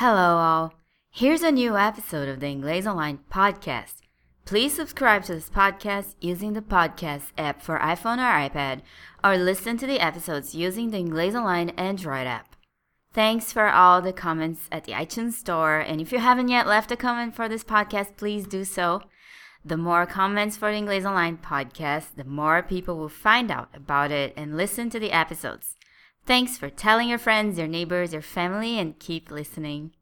Hello, all. Here's a new episode of the Inglês Online podcast. Please subscribe to this podcast using the podcast app for iPhone or iPad, or listen to the episodes using the Inglês Online Android app. Thanks for all the comments at the iTunes Store, and if you haven't yet left a comment for this podcast, please do so. The more comments for the Inglês Online podcast, the more people will find out about it and listen to the episodes. Thanks for telling your friends, your neighbors, your family, and keep listening.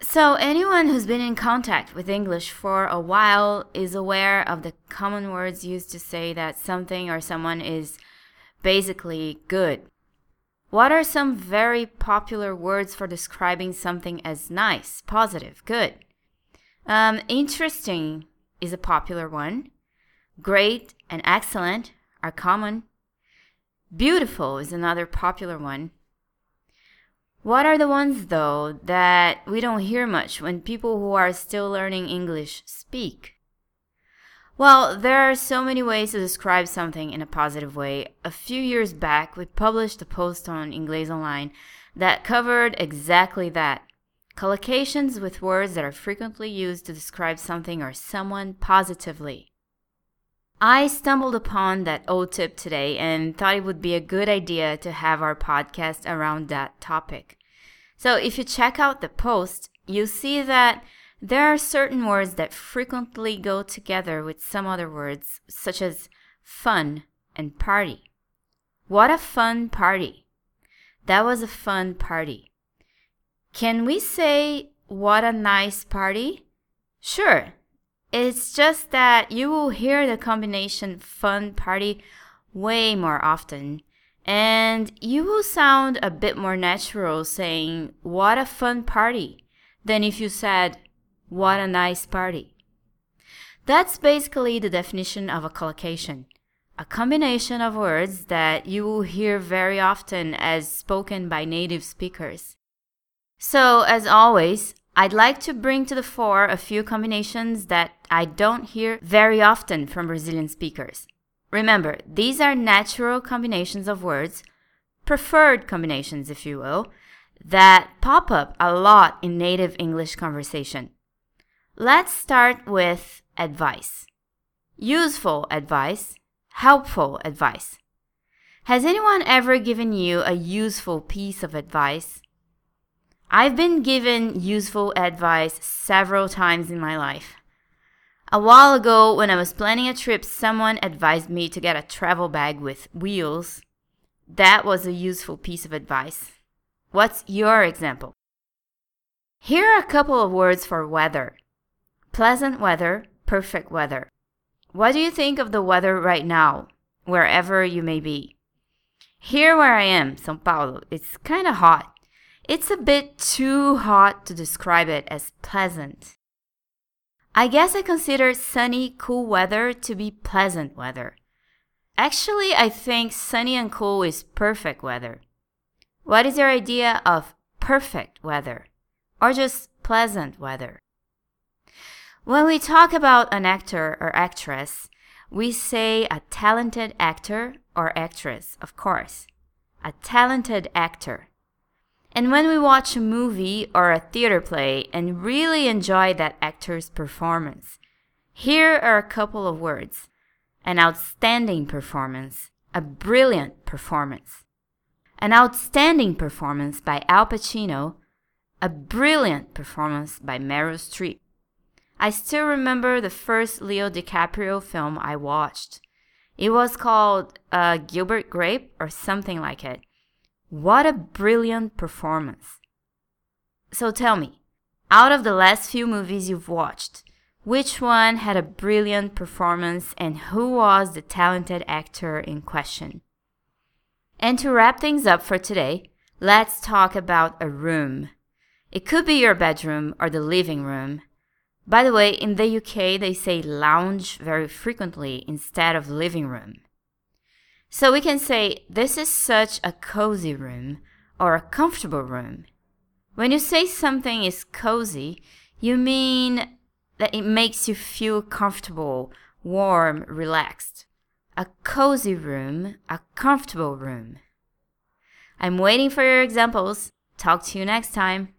So, anyone who's been in contact with English for a while is aware of the common words used to say that something or someone is basically good. What are some very popular words for describing something as nice, positive, good? Um, interesting is a popular one. Great and excellent are common. Beautiful is another popular one. What are the ones, though, that we don't hear much when people who are still learning English speak? Well, there are so many ways to describe something in a positive way. A few years back, we published a post on Inglês Online that covered exactly that. Collocations with words that are frequently used to describe something or someone positively. I stumbled upon that old tip today and thought it would be a good idea to have our podcast around that topic. So if you check out the post, you'll see that there are certain words that frequently go together with some other words, such as fun and party. What a fun party! That was a fun party. Can we say, what a nice party? Sure, it's just that you will hear the combination fun party way more often. And you will sound a bit more natural saying, What a fun party, than if you said, What a nice party. That's basically the definition of a collocation a combination of words that you will hear very often as spoken by native speakers. So, as always, I'd like to bring to the fore a few combinations that I don't hear very often from Brazilian speakers. Remember, these are natural combinations of words, preferred combinations, if you will, that pop up a lot in native English conversation. Let's start with advice. Useful advice, helpful advice. Has anyone ever given you a useful piece of advice? I've been given useful advice several times in my life. A while ago, when I was planning a trip, someone advised me to get a travel bag with wheels. That was a useful piece of advice. What's your example? Here are a couple of words for weather pleasant weather, perfect weather. What do you think of the weather right now, wherever you may be? Here where I am, Sao Paulo, it's kind of hot. It's a bit too hot to describe it as pleasant. I guess I consider sunny, cool weather to be pleasant weather. Actually, I think sunny and cool is perfect weather. What is your idea of perfect weather? Or just pleasant weather? When we talk about an actor or actress, we say a talented actor or actress, of course. A talented actor. And when we watch a movie or a theater play and really enjoy that actor's performance, here are a couple of words an outstanding performance, a brilliant performance. An outstanding performance by Al Pacino, a brilliant performance by Meryl Streep. I still remember the first Leo DiCaprio film I watched. It was called uh, Gilbert Grape or something like it. What a brilliant performance. So tell me, out of the last few movies you've watched, which one had a brilliant performance and who was the talented actor in question? And to wrap things up for today, let's talk about a room. It could be your bedroom or the living room. By the way, in the UK, they say lounge very frequently instead of living room. So we can say, this is such a cozy room or a comfortable room. When you say something is cozy, you mean that it makes you feel comfortable, warm, relaxed. A cozy room, a comfortable room. I'm waiting for your examples. Talk to you next time.